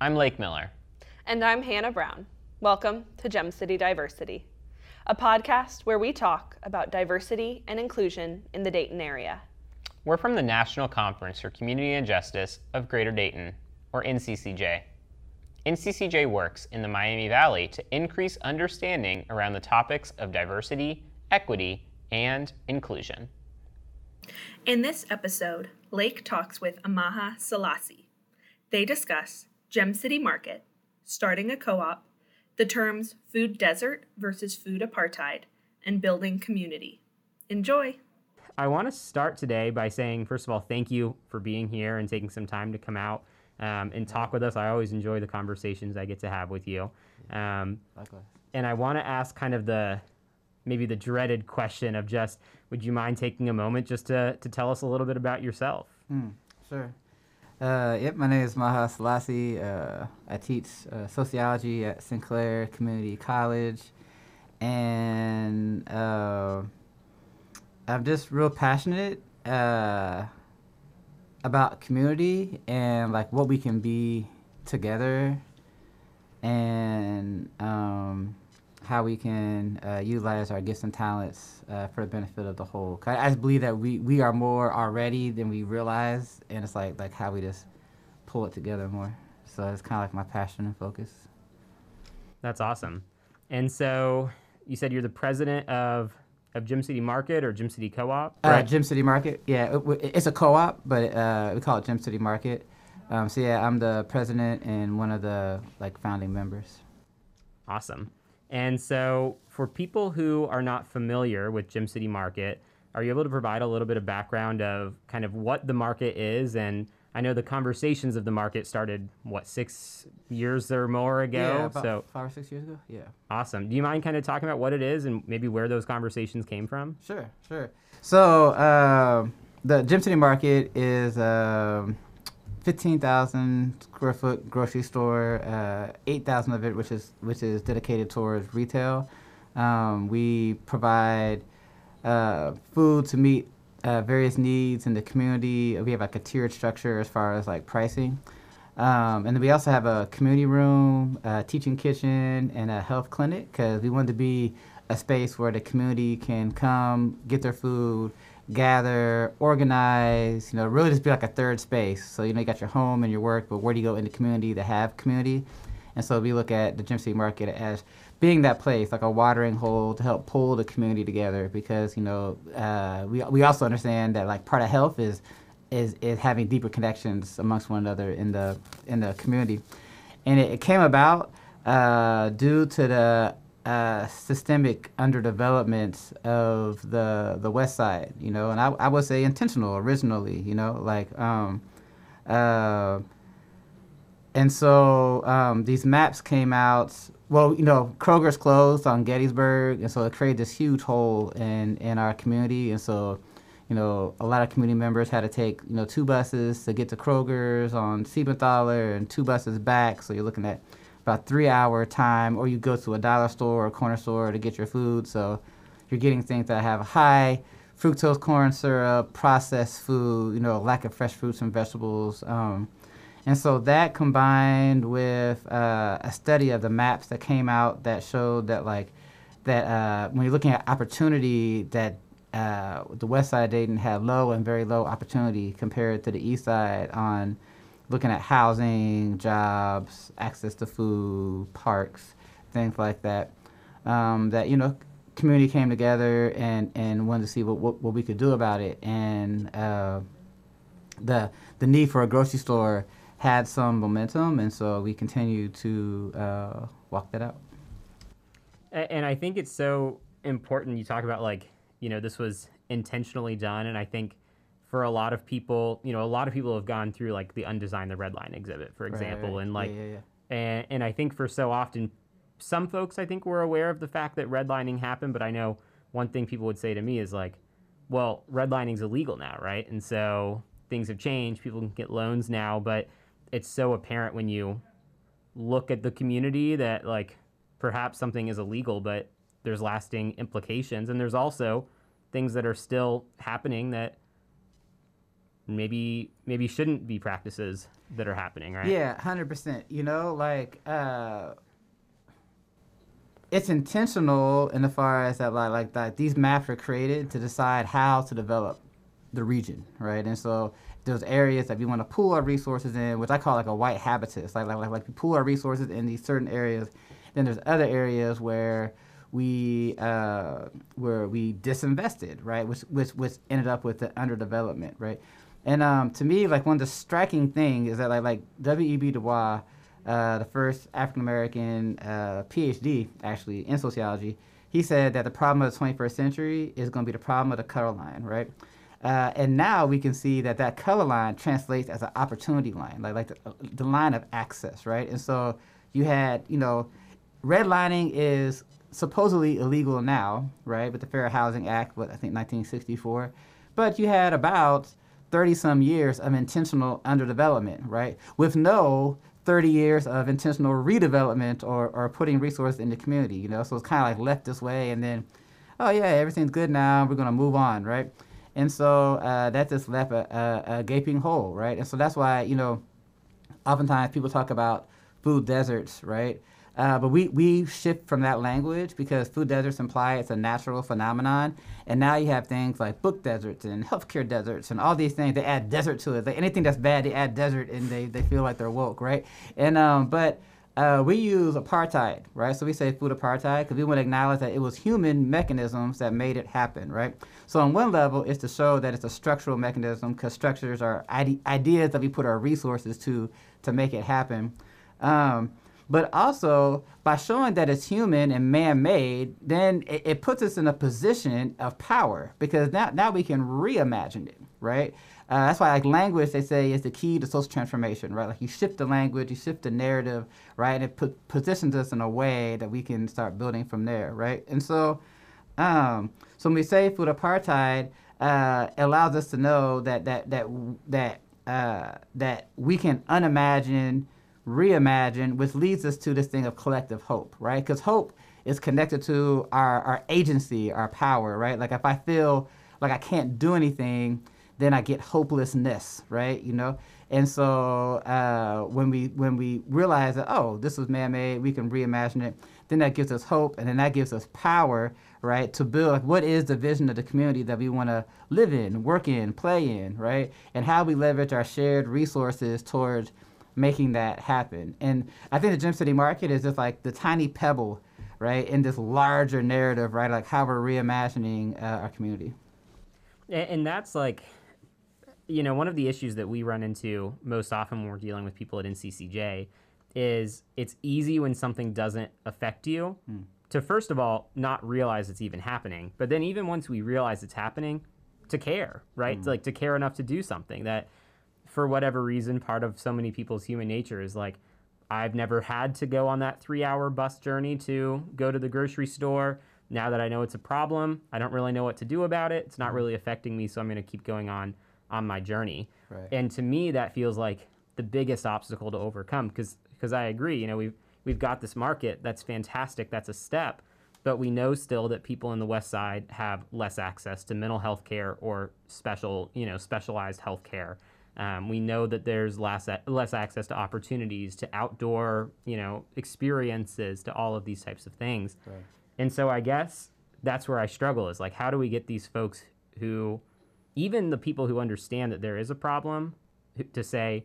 I'm Lake Miller. And I'm Hannah Brown. Welcome to Gem City Diversity, a podcast where we talk about diversity and inclusion in the Dayton area. We're from the National Conference for Community and Justice of Greater Dayton, or NCCJ. NCCJ works in the Miami Valley to increase understanding around the topics of diversity, equity, and inclusion. In this episode, Lake talks with Amaha Selassie. They discuss Gem City Market, starting a co op, the terms food desert versus food apartheid, and building community. Enjoy! I want to start today by saying, first of all, thank you for being here and taking some time to come out um, and talk with us. I always enjoy the conversations I get to have with you. Um, Likewise. and I want to ask kind of the maybe the dreaded question of just, would you mind taking a moment just to, to tell us a little bit about yourself? Hmm, sure. Uh, yep, my name is Amaha Selassie. Uh, I teach uh, sociology at Sinclair Community College, and uh, I'm just real passionate uh, about community and like what we can be together, and um, how we can uh, utilize our gifts and talents uh, for the benefit of the whole. 'Cause I, I just believe that we, we are more already than we realize, and it's like like how we just pull it together more. So it's kind of like my passion and focus. That's awesome. And so you said you're the president of of Gem City Market or Gem City Co-op. Uh, right? Gem City Market, yeah, it, it's a co-op, but uh, we call it Gem City Market. Um, so yeah, I'm the president and one of the like founding members. Awesome. And so for people who are not familiar with Gem City Market, are you able to provide a little bit of background of kind of what the market is? And I know the conversations of the market started what six years or more ago. yeah, about so five or six years ago. Yeah. awesome. Do you mind kind of talking about what it is and maybe where those conversations came from? Sure, sure. So um the Gem City Market is um, 15,000 square foot grocery store. Uh, 8,000 of it, which is which is dedicated towards retail. Um, we provide uh, food to meet uh, various needs in the community. We have like a tiered structure as far as like pricing. Um, and then we also have a community room, a teaching kitchen, and a health clinic because we want to be a space where the community can come, get their food, gather, organize, you know, really just be like a third space. So, you know, you got your home and your work, but where do you go in the community to have community? And so we look at the Gem City Market as being that place, like a watering hole to help pull the community together because, you know, uh, we, we also understand that like part of health is is, is having deeper connections amongst one another in the in the community, and it, it came about uh, due to the uh, systemic underdevelopment of the the West Side, you know, and I, I would say intentional originally, you know, like um, uh, and so um, these maps came out. Well, you know, Kroger's closed on Gettysburg, and so it created this huge hole in in our community, and so you know, a lot of community members had to take, you know, two buses to get to Kroger's on Siebenthaler and two buses back. So you're looking at about three hour time, or you go to a dollar store or a corner store to get your food. So you're getting things that have high fructose corn syrup, processed food, you know, lack of fresh fruits and vegetables. Um, and so that combined with uh, a study of the maps that came out that showed that like that uh, when you're looking at opportunity that uh, the west side of Dayton had low and very low opportunity compared to the east side on looking at housing, jobs, access to food, parks, things like that. Um, that you know, community came together and, and wanted to see what, what, what we could do about it, and uh, the the need for a grocery store had some momentum, and so we continue to uh, walk that out. And I think it's so important. You talk about like, you know, this was intentionally done. And I think for a lot of people, you know, a lot of people have gone through like the Undesign the Redline exhibit, for example. right. And Yeah, like, yeah, yeah. And, and I think for so often, some folks I think were aware of the fact that redlining happened. But I know one thing people would say to me is like, well, redlining's illegal now, right? And so things have changed. People can get loans now, but it's so apparent when you look at the community that like perhaps something is illegal, but there's lasting implications, and there's also things that are still happening that maybe maybe shouldn't be practices that are happening, right? Yeah, hundred percent. You know, like uh, it's intentional in the far as that like like that these maps are created to decide how to develop the region, right? And so those areas that we want to pool our resources in, which I call like a white habitus, like like like, like we pool our resources in these certain areas. Then there's other areas where we uh, where we disinvested, right? Which which which ended up with the underdevelopment, right? And um, to me, like one of the striking things is that like like W.E.B. Du Bois, uh, the first African American uh, PhD actually in sociology, he said that the problem of the 21st century is going to be the problem of the color line, right? Uh, and now we can see that that color line translates as an opportunity line, like like the, the line of access, right? And so you had, you know, redlining is supposedly illegal now, right, with the Fair Housing Act, what I think 1964. But you had about 30 some years of intentional underdevelopment, right, with no 30 years of intentional redevelopment or, or putting resources in the community, you know. So it's kind of like left this way, and then, oh yeah, everything's good now. We're gonna move on, right? And so uh, that just left a, a, a gaping hole, right? And so that's why you know, oftentimes people talk about food deserts, right? Uh, but we, we shift from that language because food deserts imply it's a natural phenomenon. And now you have things like book deserts and healthcare deserts and all these things. They add desert to it. Like anything that's bad, they add desert and they, they feel like they're woke, right? And um, But uh, we use apartheid, right? So we say food apartheid because we want to acknowledge that it was human mechanisms that made it happen, right? So on one level, it's to show that it's a structural mechanism because structures are ide- ideas that we put our resources to to make it happen. Um, but also by showing that it's human and man-made, then it, it, puts us in a position of power because now, now we can reimagine it, right? Uh, that's why like language they say is the key to social transformation, right? Like you shift the language, you shift the narrative, right? And it put, positions us in a way that we can start building from there, right? And so, um, so when we say food apartheid, uh, allows us to know that that that that uh, that we can unimagine reimagine, which leads us to this thing of collective hope, right? Because hope is connected to our, our agency, our power, right? Like if I feel like I can't do anything, then I get hopelessness, right? You know, and so uh, when we when we realize that oh, this was man-made, we can reimagine it. Then that gives us hope, and then that gives us power, right, to build. Like, what is the vision of the community that we want to live in, work in, play in, right? And how we leverage our shared resources towards making that happen. And I think the Gem City market is just like the tiny pebble, right, in this larger narrative, right, like how we're reimagining uh, our community. And that's like, you know, one of the issues that we run into most often when we're dealing with people at NCCJ is it's easy when something doesn't affect you mm. to first of all not realize it's even happening, but then even once we realize it's happening, to care, right? Mm. To, like to care enough to do something that for whatever reason, part of so many people's human nature is like, I've never had to go on that three hour bus journey to go to the grocery store. Now that I know it's a problem, I don't really know what to do about it. It's not mm-hmm. really affecting me, so I'm going to keep going on on my journey. Right. And to me, that feels like the biggest obstacle to overcome because because I agree. You know, we've we've got this market that's fantastic. That's a step, but we know still that people in the West Side have less access to mental health care or special you know specialized health care. Um, we know that there's less less access to opportunities, to outdoor, you know, experiences, to all of these types of things. Right. And so I guess that's where I struggle is like, how do we get these folks who, even the people who understand that there is a problem, to say,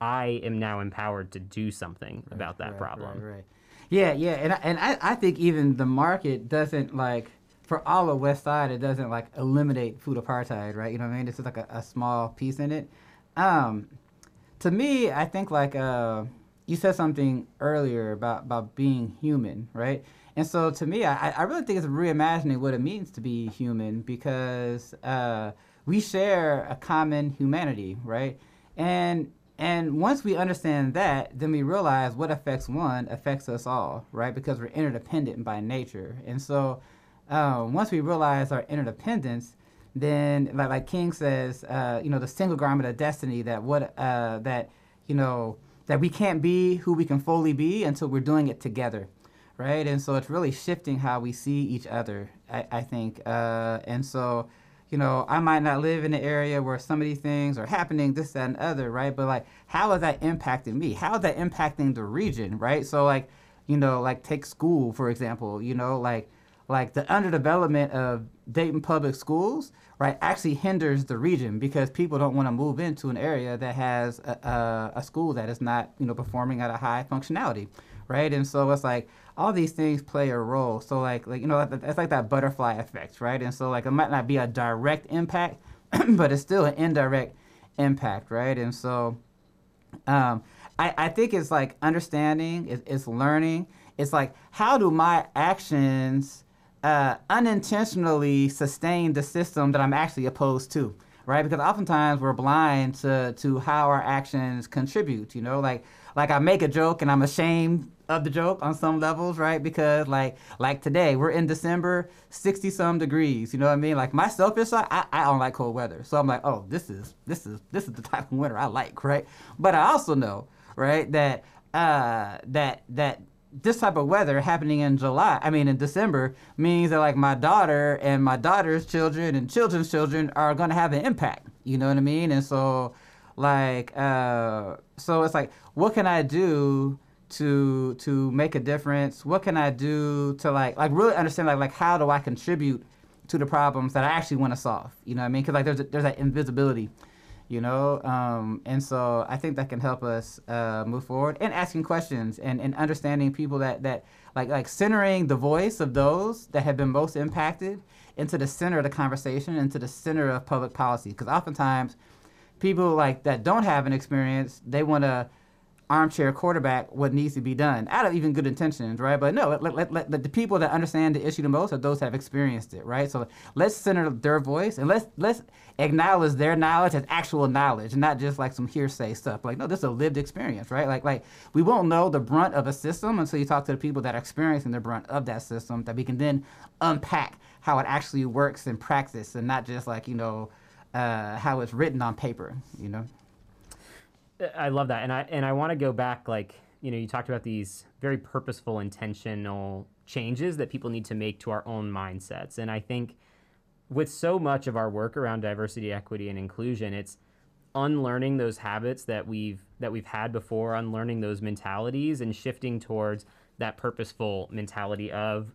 I am now empowered to do something right, about that right, problem. Right, right. Yeah, yeah, and I, and I, I think even the market doesn't like for all of West Side, it doesn't like eliminate food apartheid, right? You know what I mean? It's just like a, a small piece in it. Um, to me, I think like uh, you said something earlier about about being human, right? And so to me, I, I really think it's reimagining what it means to be human because uh, we share a common humanity, right? And and once we understand that, then we realize what affects one affects us all, right? Because we're interdependent by nature. And so uh, once we realize our interdependence, then like, like King says, uh, you know, the single garment of destiny that what uh, that you know that we can't be who we can fully be until we're doing it together, right? And so it's really shifting how we see each other. I, I think, uh, and so you know, I might not live in the area where some of these things are happening, this, that, and other, right? But like, how is that impacting me? How is that impacting the region, right? So like, you know, like take school for example. You know, like like the underdevelopment of Dayton public schools, right, actually hinders the region because people don't want to move into an area that has a, a, a school that is not, you know, performing at a high functionality, right? And so it's like all these things play a role. So like like you know, it's like that butterfly effect, right? And so like it might not be a direct impact, but it's still an indirect impact, right? And so. Um, I, I think it's like understanding, it's, it's learning. It's like, how do my actions uh, unintentionally sustain the system that I'm actually opposed to? Right? Because oftentimes we're blind to, to how our actions contribute, you know, like like I make a joke and I'm ashamed of the joke on some levels, right? Because like like today, we're in December, 60 some degrees. You know what I mean? Like my selfish side, I, I don't like cold weather. So I'm like, oh, this is this is this is the type of winter I like, right? But I also know right? That uh, that that this type of weather happening in July, I mean in December, means that like my daughter and my daughter's children and children's children are gonna have an impact. You know what I mean? And so, like, uh, so it's like, what can I do to to make a difference? What can I do to like like really understand like like how do I contribute to the problems that I actually want to solve? You know what I mean? Because like there's a, there's that invisibility you know um, and so i think that can help us uh, move forward and asking questions and, and understanding people that, that like like centering the voice of those that have been most impacted into the center of the conversation into the center of public policy because oftentimes people like that don't have an experience they want to armchair quarterback what needs to be done out of even good intentions, right? But no, let, let, let, let, the people that understand the issue the most are those that have experienced it, right? So let's center their voice and let's let's acknowledge their knowledge as actual knowledge, not just like some hearsay stuff. Like no, this is a lived experience, right? Like like we won't know the brunt of a system until you talk to the people that are experiencing the brunt of that system, that we can then unpack how it actually works in practice, and not just like you know uh, how it's written on paper, you know. I love that, and I and I want to go back. Like you know, you talked about these very purposeful, intentional changes that people need to make to our own mindsets, and I think with so much of our work around diversity, equity, and inclusion, it's unlearning those habits that we've that we've had before, unlearning those mentalities, and shifting towards that purposeful mentality of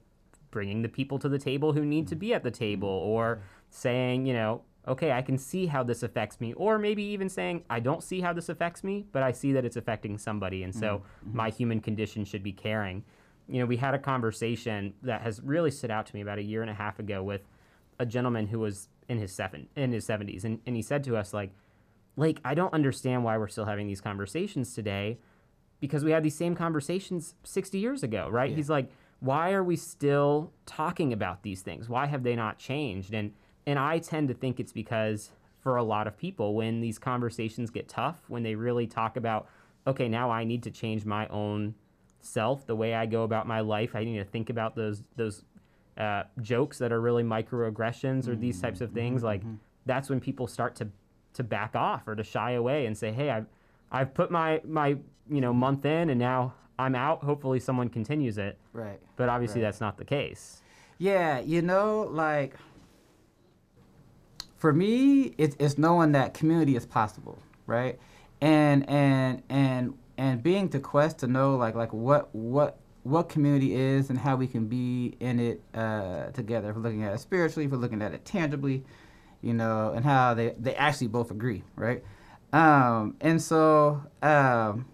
bringing the people to the table who need to be at the table, or saying, you know, okay, I can see how this affects me, or maybe even saying, I don't see how this affects me, but I see that it's affecting somebody, and so mm-hmm. my human condition should be caring. You know, we had a conversation that has really stood out to me about a year and a half ago with a gentleman who was in his seven in his seventies, and, and he said to us like, like I don't understand why we're still having these conversations today, because we had these same conversations sixty years ago, right? Yeah. He's like, why are we still talking about these things? Why have they not changed? And and I tend to think it's because for a lot of people, when these conversations get tough, when they really talk about, okay, now I need to change my own self, the way I go about my life. I need to think about those those uh, jokes that are really microaggressions or mm-hmm. these types of things. Mm-hmm. Like mm-hmm. that's when people start to to back off or to shy away and say, hey, I've I've put my my you know month in and now I'm out. Hopefully, someone continues it. Right. But obviously, right. that's not the case. Yeah, you know, like for me, it's, it's knowing that community is possible, right? And and and and being to quest to know like like what what what community is and how we can be in it uh, together. If we're looking at it spiritually, if we're looking at it tangibly, you know, and how they, they actually both agree, right? Um, and so um,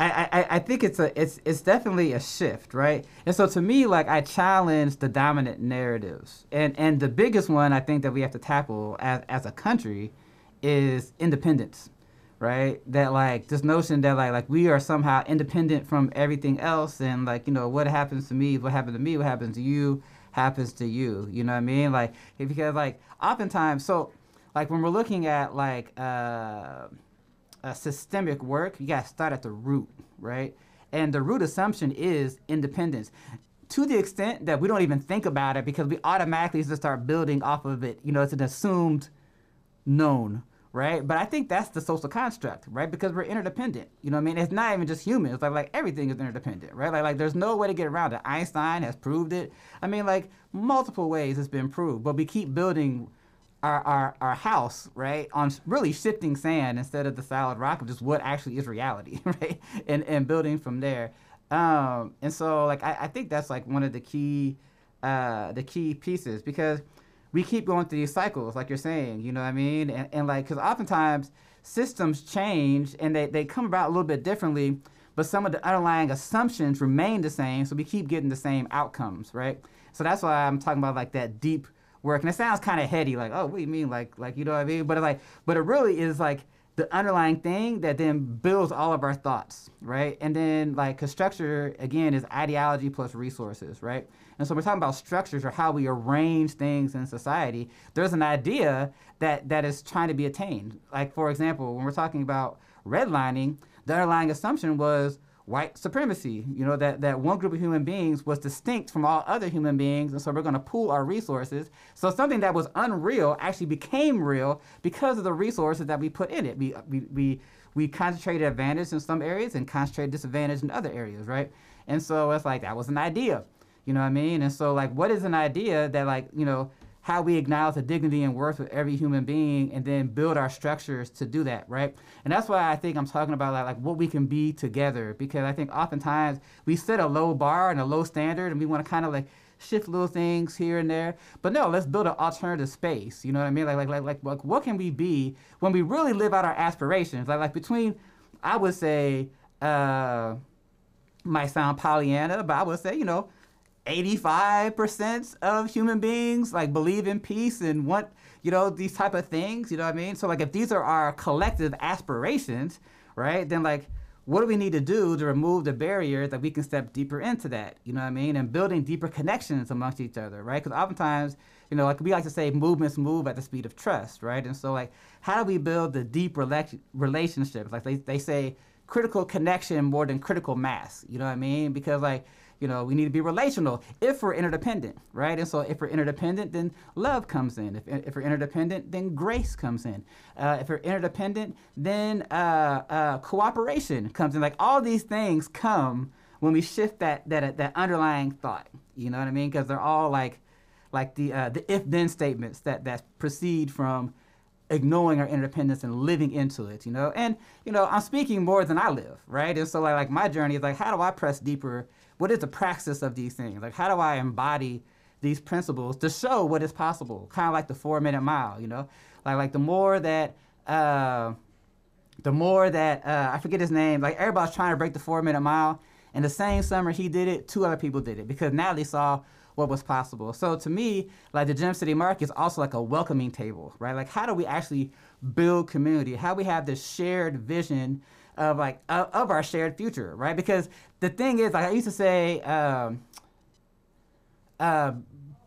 I, I, I think it's a it's it's definitely a shift, right? And so to me, like I challenge the dominant narratives, and and the biggest one I think that we have to tackle as as a country is independence, right? That like this notion that like like we are somehow independent from everything else, and like you know what happens to me, what happened to me, what happens to you, happens to you. You know what I mean? Like because like oftentimes, so like when we're looking at like. Uh, uh, systemic work, you got to start at the root, right? And the root assumption is independence. To the extent that we don't even think about it because we automatically just start building off of it. You know, it's an assumed known, right? But I think that's the social construct, right? Because we're interdependent. You know what I mean? It's not even just humans. Like like everything is interdependent, right? Like like there's no way to get around it. Einstein has proved it. I mean, like multiple ways it's been proved. But we keep building our, our, our house, right, on really shifting sand instead of the solid rock of just what actually is reality, right? And and building from there. Um, and so like I, I think that's like one of the key uh, the key pieces because we keep going through these cycles, like you're saying, you know what I mean? And, and like, because oftentimes systems change and they, they come about a little bit differently, but some of the underlying assumptions remain the same, so we keep getting the same outcomes, right? So that's why I'm talking about like that deep work. And it sounds kind of heady, like, oh, what do you mean? Like, like you know what I mean? But it's like, but it really is like the underlying thing that then builds all of our thoughts, right? And then like, cause structure again is ideology plus resources, right? And so we're talking about structures or how we arrange things in society. There's an idea that that is trying to be attained. Like for example, when we're talking about redlining, the underlying assumption was white supremacy. You know, that, that one group of human beings was distinct from all other human beings, and so we're going to pool our resources. So something that was unreal actually became real because of the resources that we put in it. We, we, we, we concentrated advantage in some areas and concentrated disadvantage in other areas, right? And so it's like that was an idea. You know what I mean? And so like what is an idea that like, you know, how we acknowledge the dignity and worth of every human being and then build our structures to do that, right? And that's why I think I'm talking about like, like what we can be together because I think oftentimes we set a low bar and a low standard and we want to kind of like shift little things here and there. But no, let's build an alternative space. You know what I mean? Like like like like, like what can we be when we really live out our aspirations? Like like between I would say uh might sound Pollyanna, but I would say, you know, 85% of human beings like believe in peace and want you know these type of things you know what i mean? So like if these are our collective aspirations right then like what do we need to do to remove the barriers that we can step deeper into that you know what i mean? And building deeper connections amongst each other right? Because oftentimes you know like we like to say movements move at the speed of trust right? And so like how do we build the deep rela- relationships? Like they, they say critical connection more than critical mass you know what i mean? Because like you know, we need to be relational if we're interdependent, right? And so if we're interdependent, then love comes in. If, if we're interdependent, then grace comes in. Uh, if we're interdependent, then uh, uh, cooperation comes in. Like all these things come when we shift that that that underlying thought. You know what I mean? Because they're all like like the uh, the if then statements that that proceed from ignoring our interdependence and living into it, you know? And, you know, I'm speaking more than I live, right? And so like, like my journey is like, how do I press deeper what is the praxis of these things? Like, how do I embody these principles to show what is possible? Kind of like the four minute mile, you know? Like, like the more that, uh, the more that, uh, I forget his name, like everybody's trying to break the four minute mile. And the same summer he did it, two other people did it because now they saw what was possible. So to me, like the Gem City Market is also like a welcoming table, right? Like how do we actually build community? How we have this shared vision of like of, of our shared future, right? Because the thing is, like I used to say, um, uh,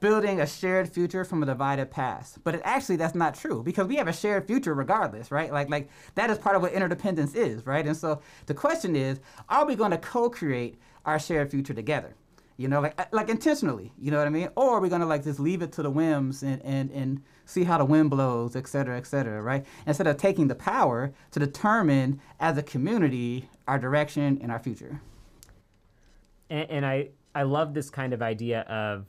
building a shared future from a divided past. But it, actually, that's not true because we have a shared future regardless, right? Like, like that is part of what interdependence is, right? And so the question is, are we going to co-create our shared future together? You know, like uh, like intentionally, you know what I mean? Or are we gonna like just leave it to the whims and, and, and see how the wind blows, et cetera, et cetera, right? Instead of taking the power to determine as a community our direction and our future. And, and I, I love this kind of idea of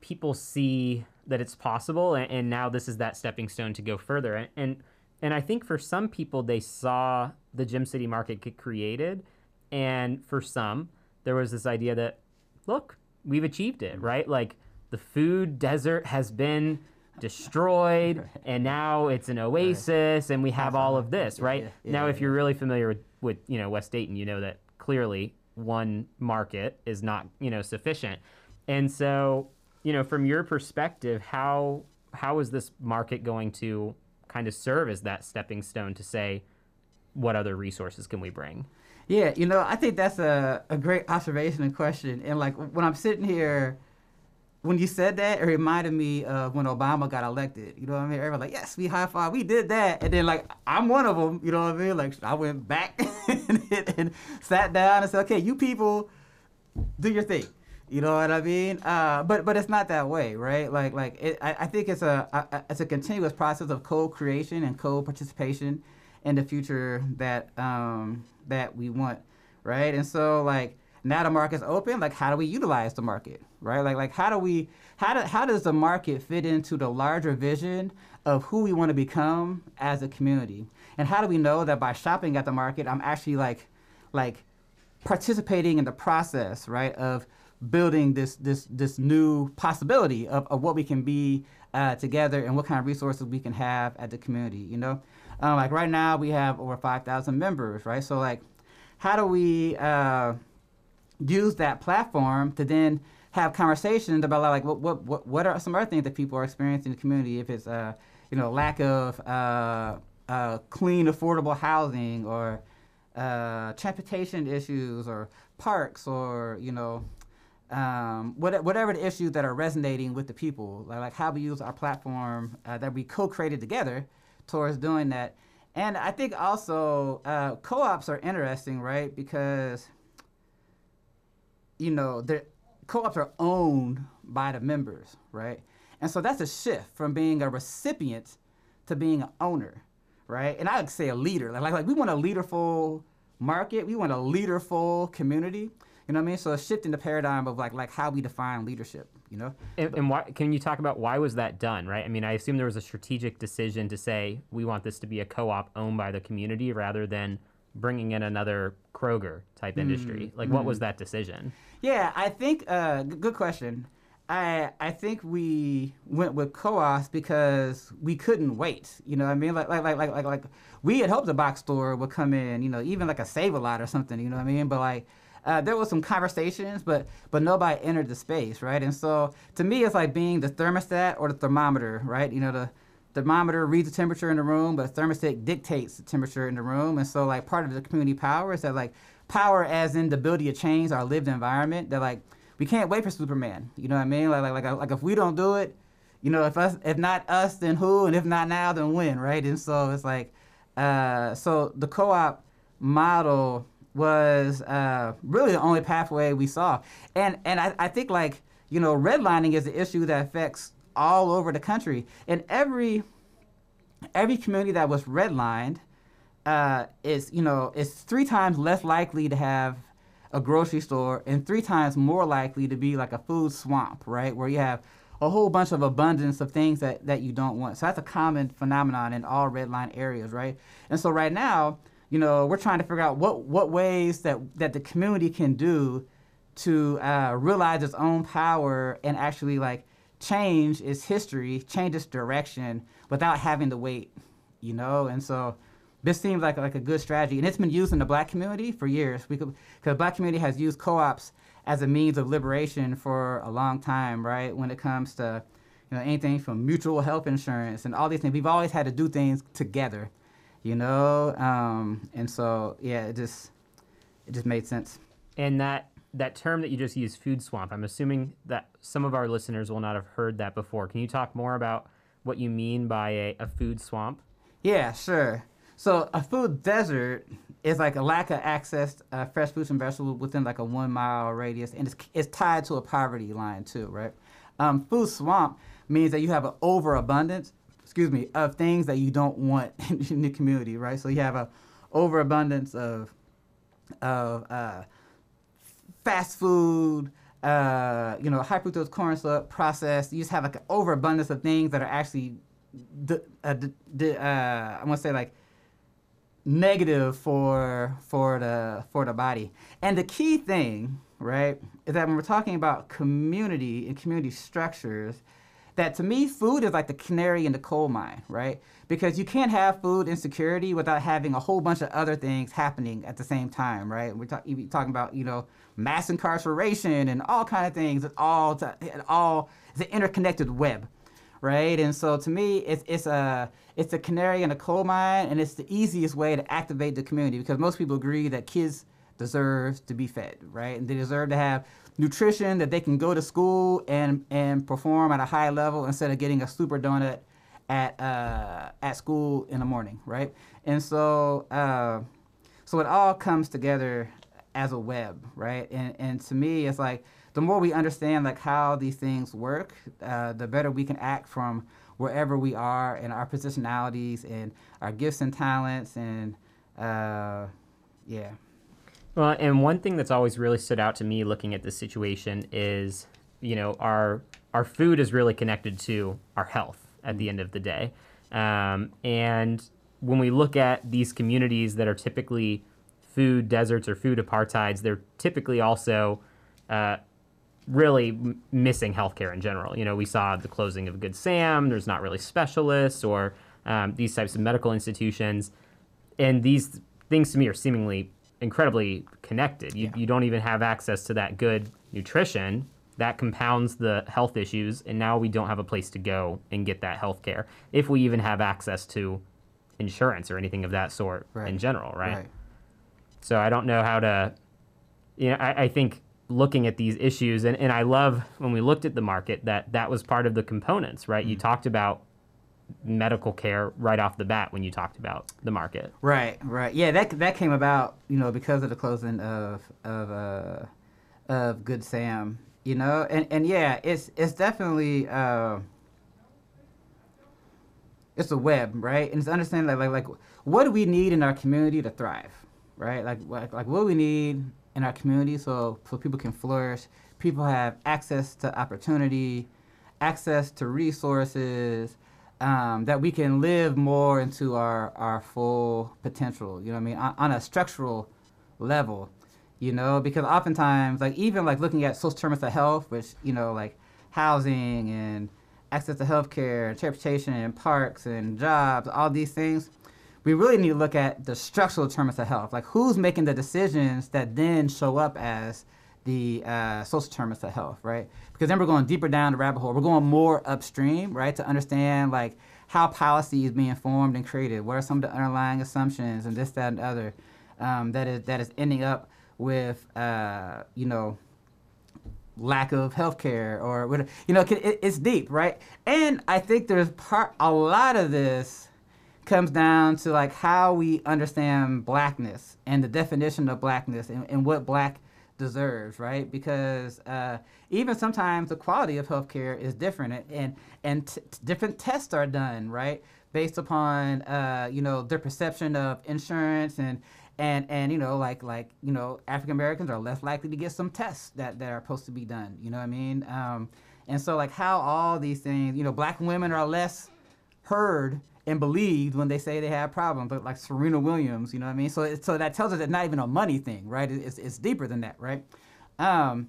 people see that it's possible and, and now this is that stepping stone to go further. And, and and I think for some people they saw the Gem City market get created and for some there was this idea that look, we've achieved it, right? Like the food desert has been destroyed and now it's an oasis and we have all of this, right? now if you're really familiar with, with, you know, West Dayton, you know that clearly one market is not, you know, sufficient. And so, you know, from your perspective, how how is this market going to kind of serve as that stepping stone to say what other resources can we bring? Yeah, you know, I think that's a, a great observation and question. And like when I'm sitting here, when you said that, it reminded me of when Obama got elected. You know what I mean? Everybody like, yes, we high five, we did that. And then like I'm one of them. You know what I mean? Like I went back and, and, sat down and said, okay, you people, do your thing. You know what I mean? Uh, but but it's not that way, right? Like like it, I, I think it's a, a it's a continuous process of co-creation and co-participation in the future that um, that we want, right? And so like now the market's open. Like how do we utilize the market, right? Like like how do we how do, how does the market fit into the larger vision of who we want to become as a community? And how do we know that by shopping at the market, I'm actually like like participating in the process, right, of building this this this new possibility of, of what we can be uh, together and what kind of resources we can have at the community. You know, um, like right now we have over five thousand members, right? So like, how do we uh, use that platform to then have conversations about like what what what, what are some other things that people are experiencing in the community? If it's uh, you know lack of uh, uh, clean, affordable housing or uh, transportation issues or parks or you know um, what, whatever the issues that are resonating with the people, like, like how we use our platform uh, that we co-created together towards doing that. And I think also uh, co-ops are interesting, right? Because you know, the co-ops are owned by the members, right? And so that's a shift from being a recipient to being an owner, right? And I would say a leader. Like, like, like we want a leaderful market. We want a leaderful community. You know what I mean? So it's shifting the paradigm of like like how we define leadership. You know. And, and why? Can you talk about why was that done? Right. I mean, I assume there was a strategic decision to say we want this to be a co-op owned by the community rather than bringing in another Kroger type industry. Mm, like, mm. what was that decision? Yeah, I think uh, good question. I I think we went with co-ops because we couldn't wait. You know what I mean? Like like like like like, like we had hoped the box store would come in. You know, even like a Save a Lot or something. You know what I mean? But like. Uh, there was some conversations, but but nobody entered the space, right? And so to me, it's like being the thermostat or the thermometer, right? You know, the thermometer reads the temperature in the room, but the thermostat dictates the temperature in the room. And so like part of the community power is that like power as in the ability to change our lived environment. That like we can't wait for Superman. You know what I mean? Like like like, like if we don't do it, you know, if us if not us, then who? And if not now, then when? Right? And so it's like, uh, so the co-op model was uh, really the only pathway we saw, and and I, I think like you know redlining is an issue that affects all over the country, and every every community that was redlined uh, is you know is three times less likely to have a grocery store and three times more likely to be like a food swamp, right? Where you have a whole bunch of abundance of things that, that you don't want. So that's a common phenomenon in all red line areas, right? And so right now, you know, we're trying to figure out what, what ways that, that the community can do to uh, realize its own power and actually like change its history, change its direction without having to wait, you know? And so this seems like like a good strategy, and it's been used in the black community for years. We because the black community has used co-ops as a means of liberation for a long time, right? When it comes to you know anything from mutual health insurance and all these things, we've always had to do things together, you know. Um, and so yeah, it just it just made sense. And that that term that you just used, food swamp. I'm assuming that some of our listeners will not have heard that before. Can you talk more about what you mean by a, a food swamp? Yeah, sure. So a food desert is like a lack of access to uh, fresh fruits and vegetables within like a one mile radius, and it's, it's tied to a poverty line too, right? Um, food swamp means that you have an overabundance, excuse me, of things that you don't want in the community, right? So you have a overabundance of of uh, fast food, uh, you know, high fructose corn syrup, processed. You just have like an overabundance of things that are actually, uh, uh, I want to say like negative for for the for the body. And the key thing, right, is that when we're talking about community and community structures, that to me food is like the canary in the coal mine, right? Because you can't have food insecurity without having a whole bunch of other things happening at the same time, right? We're talk, talking about you know mass incarceration and all kind of things. It's all to, it all an interconnected web, right? And so to me, it's it's a it's a canary in a coal mine, and it's the easiest way to activate the community because most people agree that kids deserve to be fed, right? And they deserve to have nutrition that they can go to school and and perform at a high level instead of getting a super donut at uh, at school in the morning, right? And so uh, so it all comes together as a web, right? And and to me, it's like the more we understand like how these things work, uh, the better we can act from wherever we are and our positionalities and our gifts and talents and uh, yeah. Well, and one thing that's always really stood out to me looking at this situation is, you know, our our food is really connected to our health at the end of the day, um, and when we look at these communities that are typically food deserts or food apartheids, they're typically also uh, really missing healthcare in general. You know, we saw the closing of Good Sam. There's not really specialists or um, these types of medical institutions, and these things to me are seemingly incredibly connected. You, Yeah. you don't even have access to that good nutrition. That compounds the health issues, and now we don't have a place to go and get that health care if we even have access to insurance or anything of that sort in Right. general, right? So I don't know how to, you know, I, I think looking at these issues, and, and I love when we looked at the market that that was part of the components, right? You talked about medical care right off the bat when you talked about the market. Right, right. Yeah, that that came about, you know, because of the closing of of uh, of Good Sam, you know, and and yeah, it's it's definitely uh, it's a web, right? And it's understanding like, like like what do we need in our community to thrive, right? Like like like what do we need in our community so so people can flourish, people have access to opportunity, access to resources, um, that we can live more into our, our full potential, you know what I mean, on, on a structural level, you know, because oftentimes, like, even like looking at social determinants of health, which, you know, like housing and access to healthcare, and transportation and parks and jobs, all these things, we really need to look at the structural determinants of health. Like, who's making the decisions that then show up as the uh, social determinants of health, right? Because then we're going deeper down the rabbit hole. We're going more upstream, right, to understand like how policy is being formed and created. What are some of the underlying assumptions and this, that, and other um, that is that is ending up with uh, you know lack of health care or what you know it, it's deep right and i think there's part a lot of this comes down to like how we understand blackness and the definition of blackness and, and what black deserves right because uh, even sometimes the quality of healthcare is different and and, t- different tests are done right based upon uh, you know their perception of insurance and and and you know like like you know African Americans are less likely to get some tests that that are supposed to be done. You know what I mean? Um, and so like how all these things, you know, black women are less heard and believed when they say they have problems, but like Serena Williams, you know what I mean? So so that tells us it's not even a money thing, right? It- It's it's deeper than that, right? Um,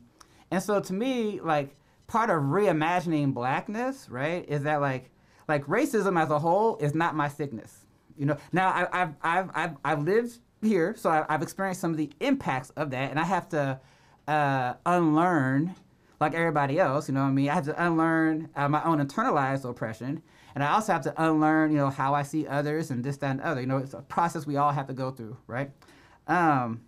and so to me, like part of reimagining blackness, right, is that like like racism as a whole is not my sickness. You know, now I, I've I've I've I've lived here, so I, I've experienced some of the impacts of that, and I have to uh, unlearn like everybody else. You know what I mean? I have to unlearn uh, my own internalized oppression, and I also have to unlearn, you know, how I see others and this, that, and the other. You know, it's a process we all have to go through, right? Um,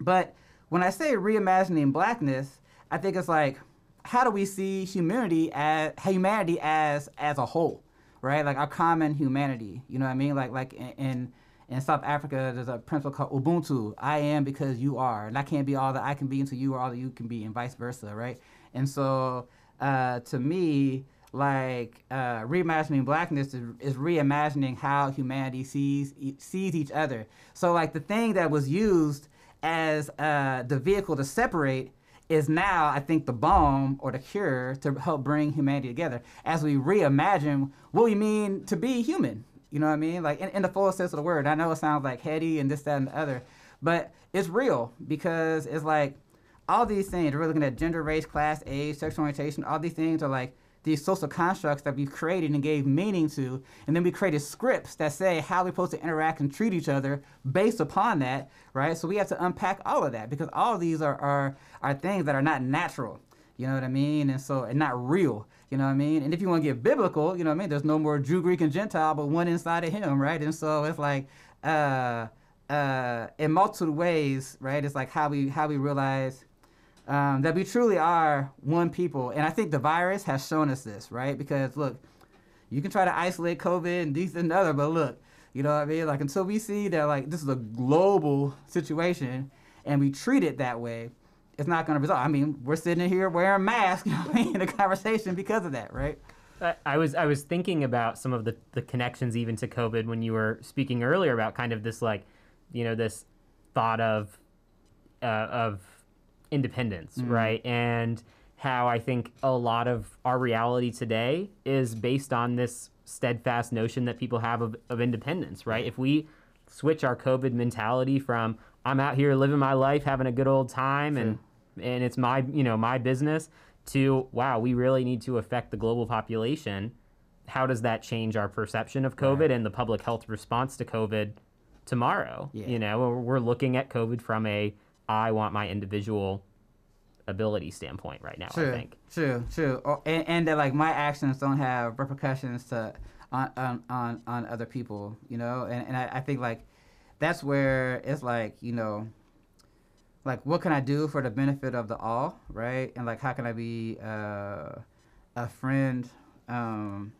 but when I say reimagining blackness, I think it's like, how do we see humanity as humanity as as a whole, right? Like our common humanity. You know what I mean? Like like in in, in South Africa, there's a principle called Ubuntu. I am because you are, and I can't be all that I can be until you are all that you can be, and vice versa, right? And so, uh, to me, like uh, reimagining blackness is, is reimagining how humanity sees e- sees each other. So like the thing that was used as uh, the vehicle to separate is now I think the balm or the cure to help bring humanity together as we reimagine what we mean to be human. You know what I mean? Like in, in the full sense of the word. I know it sounds like heady and this, that, and the other, but it's real because it's like all these things. We're looking at gender, race, class, age, sexual orientation. All these things are like these social constructs that we've created and gave meaning to, and then we created scripts that say how we're supposed to interact and treat each other based upon that, right? So we have to unpack all of that because all of these are are, are things that are not natural. You know what I mean? And so and not real. You know what I mean? And if you want to get biblical, you know what I mean? There's no more Jew, Greek, and Gentile, but one inside of him, right? And so it's like uh uh in multiple ways, right? It's like how we how we realize um, that we truly are one people. And I think the virus has shown us this, right? Because look, you can try to isolate COVID and these and other, but look, you know what I mean? Like until we see that like this is a global situation and we treat it that way, it's not going to resolve. I mean, we're sitting here wearing masks, you know in a conversation because of that, right? I- I was I was thinking about some of the, the connections even to COVID when you were speaking earlier about kind of this like, you know, this thought of uh, of independence, mm-hmm. right? And how I think a lot of our reality today is based on this steadfast notion that people have of, of independence, right? If we switch our COVID mentality from I'm out here living my life, having a good old time, and and it's my you know my business to wow, we really need to affect the global population. How does that change our perception of COVID and the public health response to COVID tomorrow? Yeah. You know, we're looking at COVID from a I want my individual ability standpoint right now. I True, think. true, true. Or, and, and that like my actions don't have repercussions to on on on, on other people, you know. And and I, I think like that's where it's like you know, like what can I do for the benefit of the all, right? And like how can I be uh, a friend um,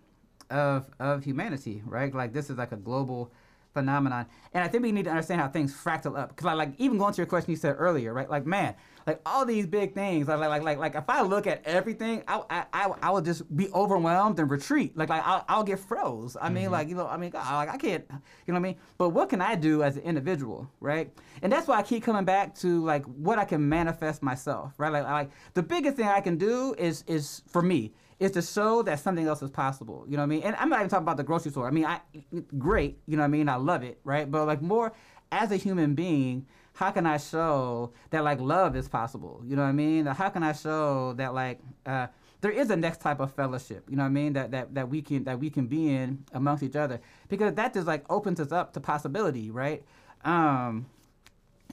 of of humanity, right? Like this is like a global phenomenon, and I think we need to understand how things fractal up. Because like, like even going to your question you said earlier, right? Like man, like all these big things, like like like like, if I look at everything, I I I, I would just be overwhelmed and retreat. Like like I'll, I'll get froze. I mean mm-hmm. like you know I mean God, like I can't, you know what I mean? But what can I do as an individual, right? And that's why I keep coming back to like what I can manifest myself, right? Like like the biggest thing I can do is is for me is to show that something else is possible. You know what I mean? And I'm not even talking about the grocery store. I mean, I great. You know what I mean? I love it, right? But like more as a human being, how can I show that like love is possible? You know what I mean? How can I show that like uh, there is a next type of fellowship? You know what I mean? That that that we can that we can be in amongst each other because that just like opens us up to possibility, right? Um,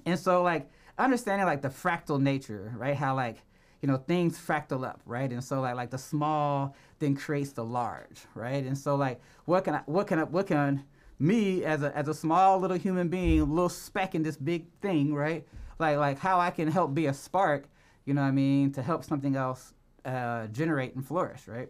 and so like understanding like the fractal nature, right? How like you know things fractal up, right? And so like like the small then creates the large, right? And so like what can I what can I what can me as a as a small little human being, little speck in this big thing, right? Like like how I can help be a spark, you know what I mean, to help something else uh, generate and flourish, right?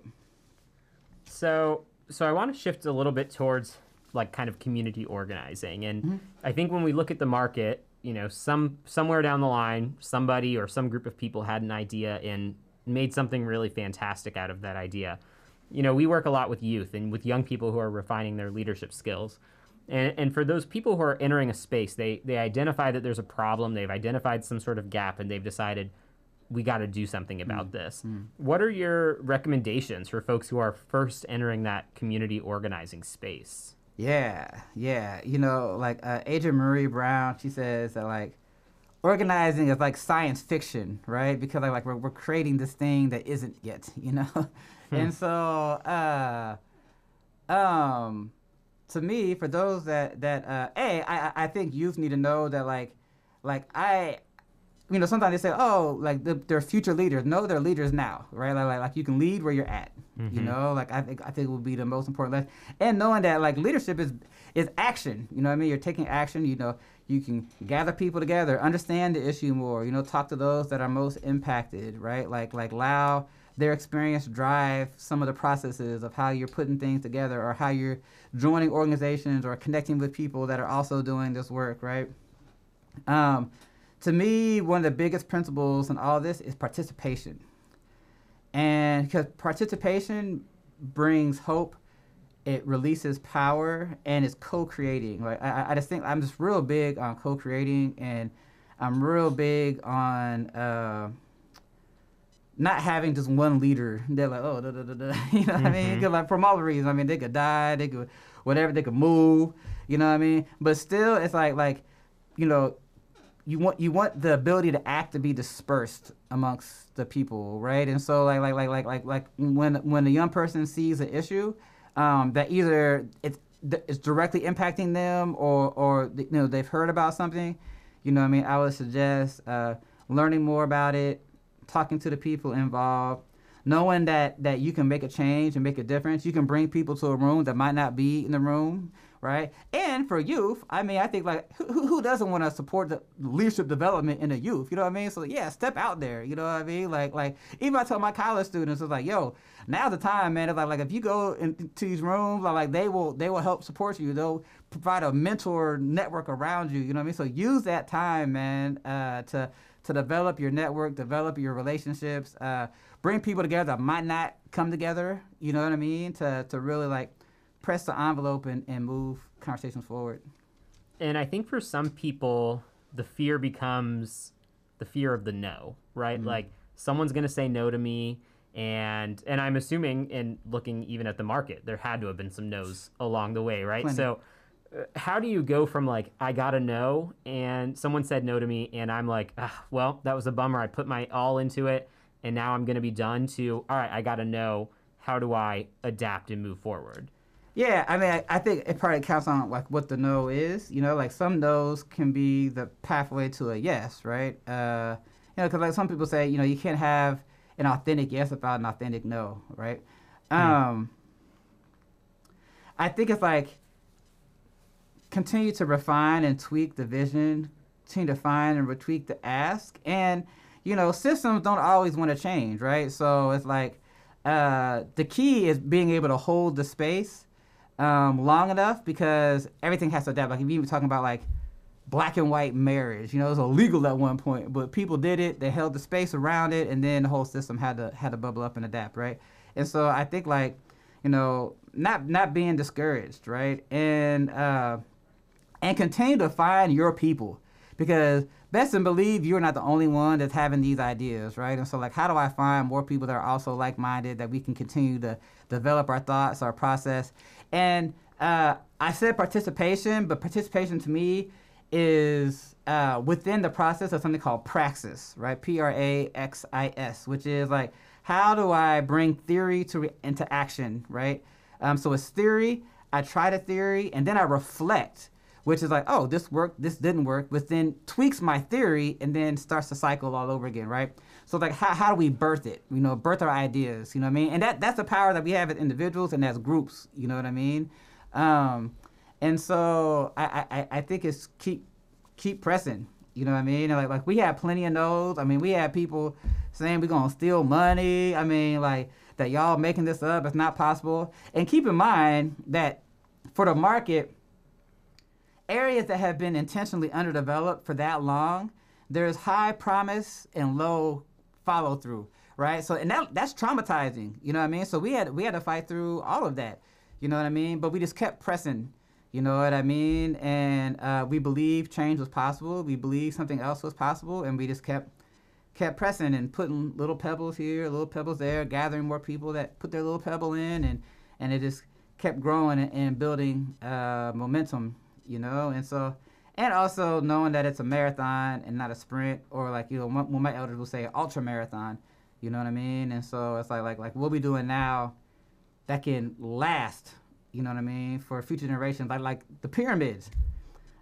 So, so I want to shift a little bit towards like kind of community organizing, and I think when we look at the market, you know, some somewhere down the line, somebody or some group of people had an idea and made something really fantastic out of that idea. You know, we work a lot with youth and with young people who are refining their leadership skills. And, and for those people who are entering a space, they, they identify that there's a problem, they've identified some sort of gap, and they've decided we got to do something hmm. about this. Hmm. What are your recommendations for folks who are first entering that community organizing space? Yeah, yeah. You know, like uh, Adrienne Maree Brown, she says that like organizing is like science fiction, right? Because like, like we're, we're creating this thing that isn't yet, you know. and so, uh, um, to me, for those that that uh, a, I I- I think youth need to know that like, like I. You know, sometimes they say, "Oh, like the, they're future leaders." No, they're leaders now, right? Like, like, like you can lead where you're at. You know, like I think I think it would be the most important lesson, and knowing that like leadership is is action. You know what I mean? You're taking action. You know, you can gather people together, understand the issue more. You know, talk to those that are most impacted, right? Like like allow their experience drive some of the processes of how you're putting things together, or how you're joining organizations or connecting with people that are also doing this work, right? Um, to me, one of the biggest principles in all this is participation. And because participation brings hope, it releases power, and it's co-creating. Like I, I- I just think I'm just real big on co-creating, and I'm real big on uh, not having just one leader. They're like, oh, da, da, da, da. you know what I mean? 'Cause, like from all the reasons. I mean, they could die, they could whatever, they could move. You know what I mean? But still, it's like like, you know, you want you want the ability to act to be dispersed amongst the people, right? And so like like like like like like when when a young person sees an issue, um, that either it's it's directly impacting them or or you know they've heard about something, you know what I mean? I would suggest uh, learning more about it, talking to the people involved, knowing that that you can make a change and make a difference. You can bring people to a room that might not be in the room, right? And for youth, I mean, I think like who, who doesn't want to support the leadership development in the youth? You know what I mean? So yeah, step out there. You know what I mean? Like like even I tell my college students, it's like, yo, now's the time, man. It's like like if you go into these rooms, like, like they will they will help support you. They'll provide a mentor network around you. You know what I mean? So use that time, man, uh, to to develop your network, develop your relationships, uh, bring people together that might not come together. You know what I mean? To to really like press the envelope and, and move conversations forward. And I think for some people, the fear becomes the fear of the no, right? Mm-hmm. Like someone's going to say no to me and and I'm assuming in looking even at the market, there had to have been some no's along the way, right? Plenty. So uh, how do you go from like I got to know and someone said no to me and I'm like, ah, well, that was a bummer. I put my all into it and now I'm going to be done to all right, I got to know how do I adapt and move forward? Yeah, I mean, I, I think it probably counts on like what the no is. You know, like some no's can be the pathway to a yes, right? Uh, you know, because like some people say, you know, you can't have an authentic yes without an authentic no, right? Um, I think it's like continue to refine and tweak the vision, continue to find and retweak the ask, and you know, systems don't always want to change, right? So it's like uh, the key is being able to hold the space um, long enough because everything has to adapt. Like if you were talking about like black and white marriage, you know, it was illegal at one point, but people did it. They held the space around it, and then the whole system had to had to bubble up and adapt, right? And so I think like, you know, not not being discouraged, right, and uh, and continue to find your people because best and believe you're not the only one that's having these ideas, right? And so like, how do I find more people that are also like-minded that we can continue to develop our thoughts, our process, and uh, I said participation, but participation to me is uh, within the process of something called praxis, right? P R A X I S, which is like, how do I bring theory to re- into action, right? Um, so it's theory. I try the theory, and then I reflect, which is like, oh, this worked, this didn't work, but then tweaks my theory, and then starts the cycle all over again, right? So like, how, how do we birth it? You know, birth our ideas. You know what I mean? And that that's the power that we have as individuals and as groups. You know what I mean? Um, and so I, I, I think it's keep keep pressing. You know what I mean? Like like we had plenty of no's. I mean, we had people saying we're gonna steal money. I mean, like that y'all making this up. It's not possible. And keep in mind that for the market, areas that have been intentionally underdeveloped for that long, there's high promise and low follow through. Right. So and that that's traumatizing. You know what I mean? So we had we had to fight through all of that. You know what I mean? But we just kept pressing. You know what I mean? And uh, we believed change was possible. We believed something else was possible, and we just kept kept pressing and putting little pebbles here, little pebbles there, gathering more people that put their little pebble in, and and it just kept growing and, building uh, momentum. You know, and so and also knowing that it's a marathon and not a sprint, or like you know, when my elders will say ultra marathon. You know what I mean? And so it's like like like what we doing now that can last you know what I mean, for future generations, like like the pyramids.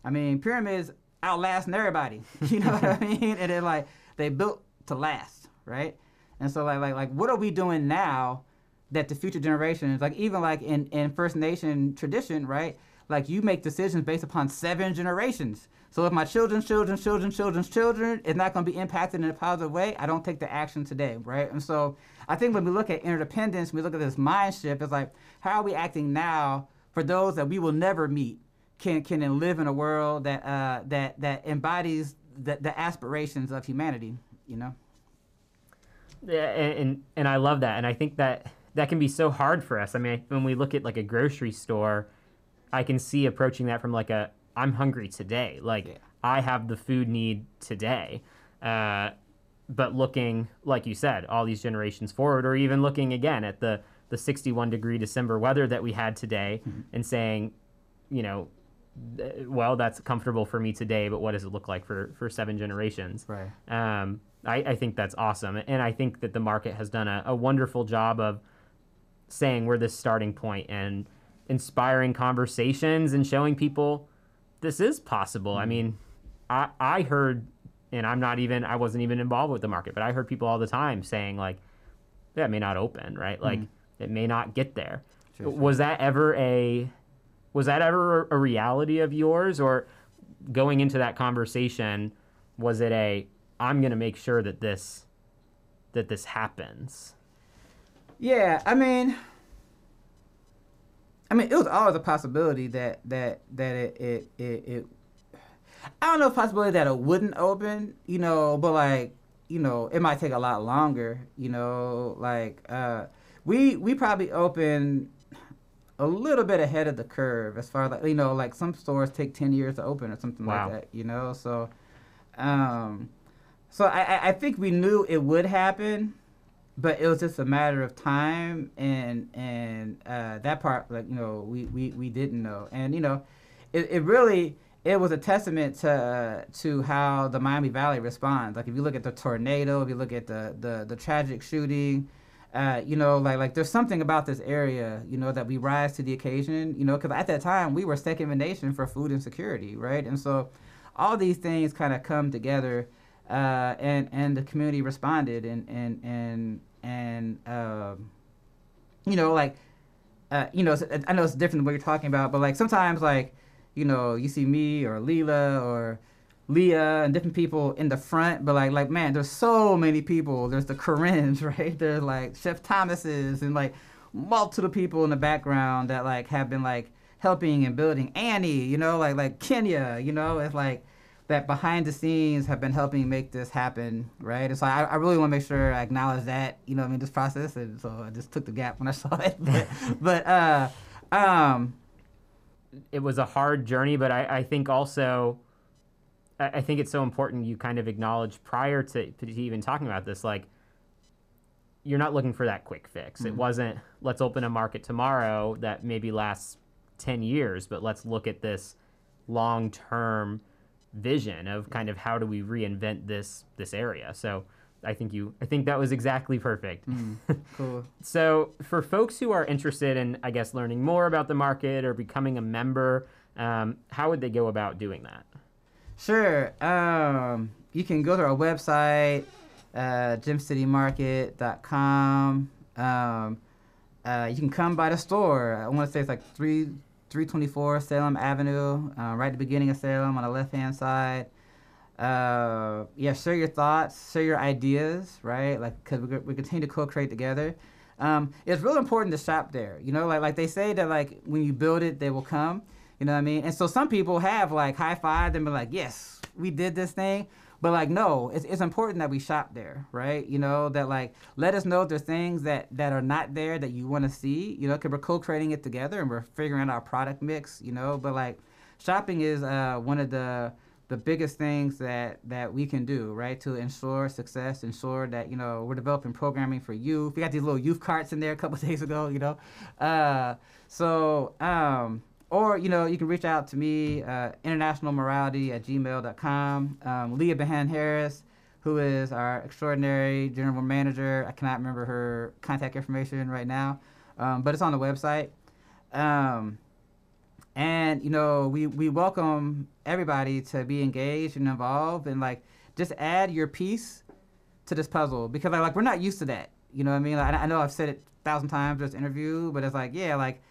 I mean, pyramids outlasting everybody. You know what I mean? And they're like they built to last, right? And so like like like what are we doing now that the future generations, like even like in in First Nation tradition, right? Like you make decisions based upon seven generations. So if my children's children's children's children's children is not going to be impacted in a positive way, I don't take the action today, right? And so I think when we look at interdependence, we look at this mind shift. It's like how are we acting now for those that we will never meet? Can can live in a world that uh, that that embodies the, the aspirations of humanity? You know. Yeah, and, and and I love that, and I think that that can be so hard for us. I mean, when we look at like a grocery store, I can see approaching that from like a I'm hungry today, like Yeah. I have the food need today. Uh, but looking, like you said, all these generations forward, or even looking again at the the 61 degree December weather that we had today, and saying, you know, well, that's comfortable for me today, but what does it look like for for seven generations? Right. Um, I, I think that's awesome. And I think that the market has done a, a wonderful job of saying we're this starting point and inspiring conversations and showing people this is possible. I mean, I, I heard, and I'm not even, I wasn't even involved with the market, but I heard people all the time saying, like, that may not open, right? Mm-hmm. Like, it may not get there. Sure, sure. Was that ever a, was that ever a reality of yours or going into that conversation was it a i'm going to make sure that this that this happens Yeah, I mean, I mean, it was always a possibility that that that it it it. it I don't know if possibility that it wouldn't open, you know, but like, you know, it might take a lot longer, you know, like uh, we we probably open a little bit ahead of the curve as far as like you know, like some stores take ten years to open or something Wow. like that, you know. So, um, so I I- I think we knew it would happen, but it was just a matter of time, and and uh, that part like you know we we we didn't know, and you know, it it really. It was a testament to uh, to how the Miami Valley responds. Like if you look at the tornado, if you look at the the, the tragic shooting, uh, you know, like like there's something about this area, you know, that we rise to the occasion, you know, because at that time we were second in the nation for food insecurity, right? And so, all these things kind of come together, uh, and and the community responded, and and and and um, you know, like, uh, you know, I know it's different than what you're talking about, but like sometimes like, you know, you see me or Leela or Leah and different people in the front, but like like man, there's so many people. There's the Corinnes, right? There's like Chef Thomas's and like multiple people in the background that like have been like helping and building Annie, you know, like like Kenya, you know, it's like that behind the scenes have been helping make this happen, right? And so I, I really want to make sure I acknowledge that, you know, I mean, this process. And so I just took the gap when I saw it, but, but uh, um, it was a hard journey, but I, I think also, I, I think it's so important you kind of acknowledge prior to, to even talking about this, like, you're not looking for that quick fix. It wasn't, let's open a market tomorrow that maybe lasts 10 years, but let's look at this long term vision of kind of how do we reinvent this this area. So I think you I think that was exactly perfect. cool. So, for folks who are interested in, I guess, learning more about the market or becoming a member, um, how would they go about doing that? Sure. Um, you can go to our website, uh, gemcitymarket.com. Um, uh, you can come by the store. I want to say it's like three, 324 Salem Avenue, uh, right at the beginning of Salem on the left hand side. Uh, yeah, share your thoughts, share your ideas, right? Like, because we, we continue to co create together. Um, it's really important to shop there. You know, like like they say that like when you build it, they will come. You know what I mean? And so some people have like high five and be like, yes, we did this thing. But like, no, it's, it's important that we shop there, right? You know, that like, let us know if there's things that, that are not there that you want to see, you know, because we're co-creating it together and we're figuring out our product mix, you know, but like shopping is uh, one of the, the biggest things that, that we can do, right? To ensure success, ensure that, you know, we're developing programming for youth. We got these little youth carts in there a couple days ago, you know? Uh, so, um, or, you know, you can reach out to me, uh, internationalmorality at gmail.com. Um, Leah Behan Harris, who is our extraordinary general manager. I cannot remember her contact information right now, um, but it's on the website. Um, and, you know, we, we welcome everybody to be engaged and involved and, like, just add your piece to this puzzle because, like, like we're not used to that. You know what I mean? Like, I know I've said it a thousand times this interview, but it's like, yeah, like,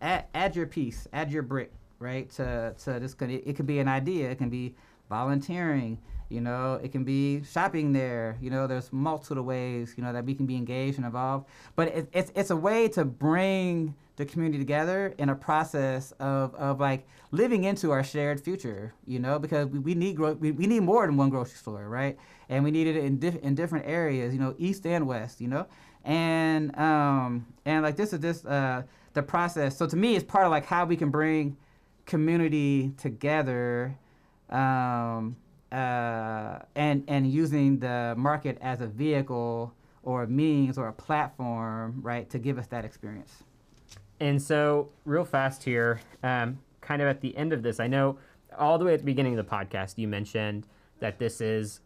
add, add your piece, add your brick, right? To to this, could- it, it could be an idea, it can be volunteering, you know, it can be shopping there. You know, there's multiple ways, you know, that we can be engaged and involved. But it, it's it's a way to bring the community together in a process of, of like living into our shared future, you know, because we, we need gro- we, we need more than one grocery store, right? And we need it in diff- in different areas, you know, east and west, you know, and um and like this is this uh the process. So to me, it's part of like how we can bring community together, um uh and and using the market as a vehicle or a means or a platform, right, to give us that experience. And so, real fast here, um, kind of at the end of this, I know all the way at the beginning of the podcast, you mentioned that this is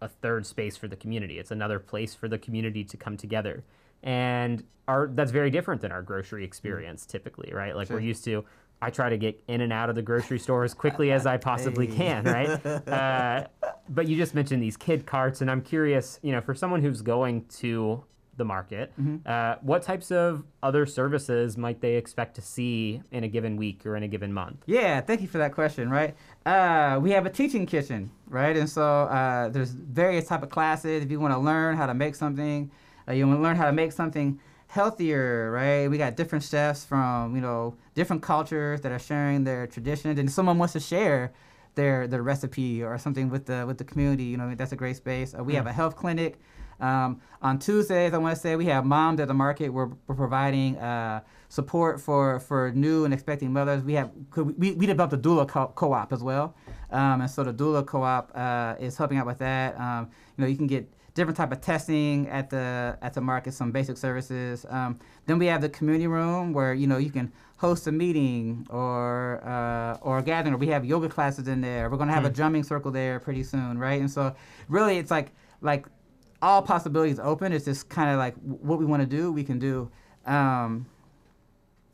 a third space for the community. It's another place for the community to come together. And our that's very different than our grocery experience typically, right? Like we're used to I try to get in and out of the grocery store as quickly as I possibly Hey. can, right? Uh, but you just mentioned these kid carts, and I'm curious, you know, for someone who's going to the market, uh, what types of other services might they expect to see in a given week or in a given month? Yeah, thank you for that question. Right, uh, we have a teaching kitchen, right, and so uh, there's various type of classes. If you want to learn how to make something, uh, you want to learn how to make something healthier, right? We got different chefs from you know different cultures that are sharing their traditions, and someone wants to share their their recipe or something with the with the community. You know, that's a great space. Uh, we have Mm. a health clinic. Um, on Tuesdays, I want to say we have moms at the market. We're, we're providing uh, support for, for new and expecting mothers. We have we, we developed a doula co- co-op as well, um, and so the doula co-op uh, is helping out with that. Um, you know, you can get different type of testing at the at the market, some basic services. Um, then we have the community room where you know you can host a meeting or uh, or a gathering. Or we have yoga classes in there. We're gonna have a Hmm. drumming circle there pretty soon, right? And so really, it's like like all possibilities open. It's just kind of like what we want to do, we can do. Um,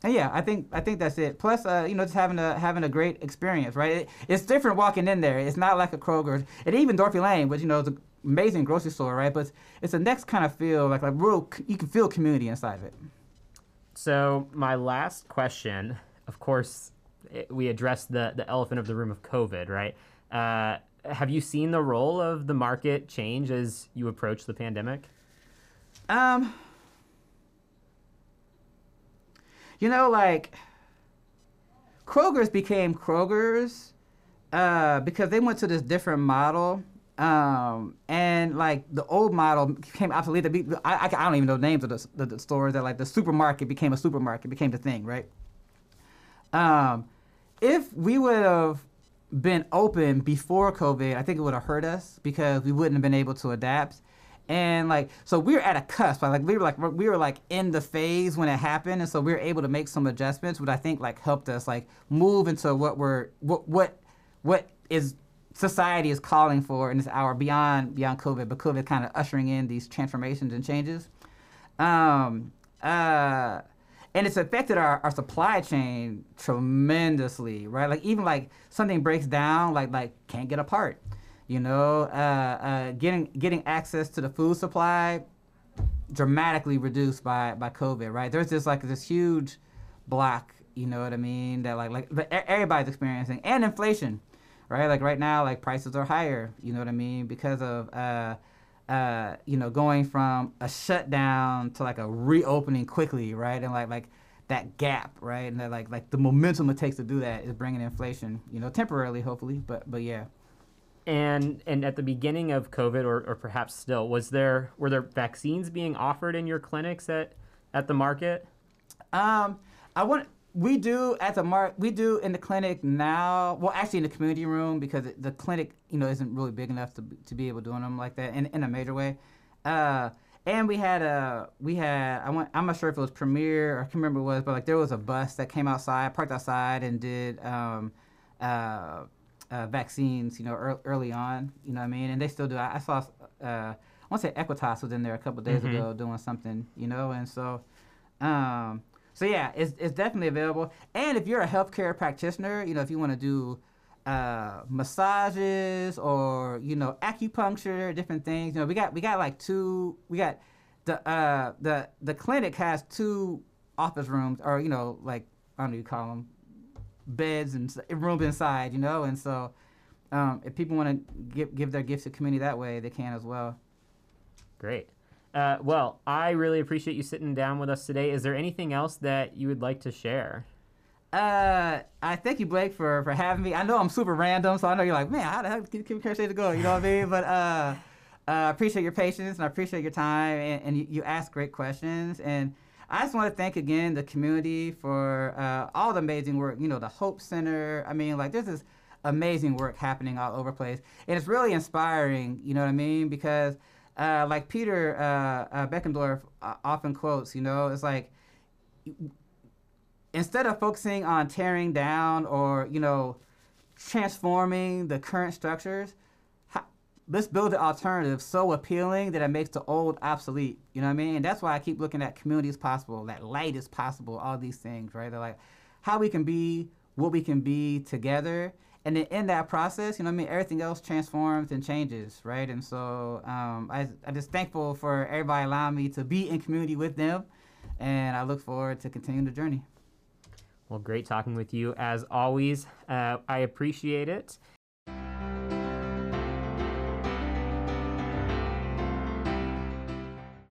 and yeah, I think I think that's it. Plus, uh, you know, just having a having a great experience, right? It, it's different walking in there. It's not like a Kroger, and even Dorothy Lane, which you know is an amazing grocery store, right? But it's, a next kind of feel, like like real. You can feel community inside of it. So my last question, of course, it, we addressed the the elephant of the room of COVID, right? Uh, have you seen the role of the market change as you approach the pandemic? Um, you know, like Kroger's became Kroger's uh, because they went to this different model. Um, and like the old model became obsolete. I, I, I don't even know the names of the, the, the stores that like the supermarket became a supermarket, became the thing, right? Um, if we would have been open before COVID, I think it would have hurt us because we wouldn't have been able to adapt. And like, so we were at a cusp. Like we were like we were like in the phase when it happened, and so we were able to make some adjustments, which I think like helped us like move into what we're what what what is society is calling for in this hour beyond beyond COVID. But COVID kind of ushering in these transformations and changes. Um, uh, and it's affected our, our supply chain tremendously, right? Like even like something breaks down, like like can't get a part, you know. Uh, uh, getting getting access to the food supply dramatically reduced by by COVID, right? There's just like this huge block, you know what I mean? That like like everybody's experiencing, and inflation, right? Like right now, like prices are higher, you know what I mean, because of uh, uh, you know, going from a shutdown to like a reopening quickly, right? And like like that gap, right? And that like like the momentum it takes to do that is bringing inflation, you know, temporarily, hopefully, but but yeah. And and at the beginning of COVID, or, or perhaps still, was there were there vaccines being offered in your clinics at at the market? Um, I want we do at the mark we do in the clinic now. Well, actually in the community room because it, the clinic you know isn't really big enough to be- to be able to doing them like that in, in a major way. Uh, and we had a we had I want I'm not sure if it was Premier or I can't remember what it was, but like there was a bus that came outside, parked outside, and did um, uh, uh, vaccines. You know, ear early on. You know what I mean? And they still do. I, I saw. Uh, I want to say Equitas was in there a couple days Mhm. ago doing something. You know, and so. Um, so yeah, it's, it's definitely available. And if you're a healthcare practitioner, you know, if you want to do uh, massages or you know acupuncture, different things, you know, we got we got like two. We got the uh, the the clinic has two office rooms, or you know, like I don't know, you call them beds and rooms inside, you know, and so. Um, if people want to give give their gifts to community that way, they can as well. Great. Uh, well, I really appreciate you sitting down with us today. Is there anything else that you would like to share? Uh, I thank you, Blake, for, for having me. I know I'm super random, so I know you're like, man, how the heck can Kim Kardashian go? You know what I mean? But uh, uh, I appreciate your patience and I appreciate your time, and, and you, you ask great questions. And I just want to thank again the community for uh, all the amazing work. You know, the Hope Center. I mean, like, there's this amazing work happening all over place, and it's really inspiring. You know what I mean? Because uh, like Peter uh, uh, Beckendorf uh, often quotes, you know, it's like instead of focusing on tearing down or you know transforming the current structures let's build an alternative so appealing that it makes the old obsolete you know what i mean? And that's why i keep looking at community as possible that light is possible all these things right? They're like how we can be what we can be together and then in that process you know i mean everything else transforms and changes right and so um, I, i'm just thankful for everybody allowing me to be in community with them and i look forward to continuing the journey Well, great talking with you as always. Uh, I appreciate it.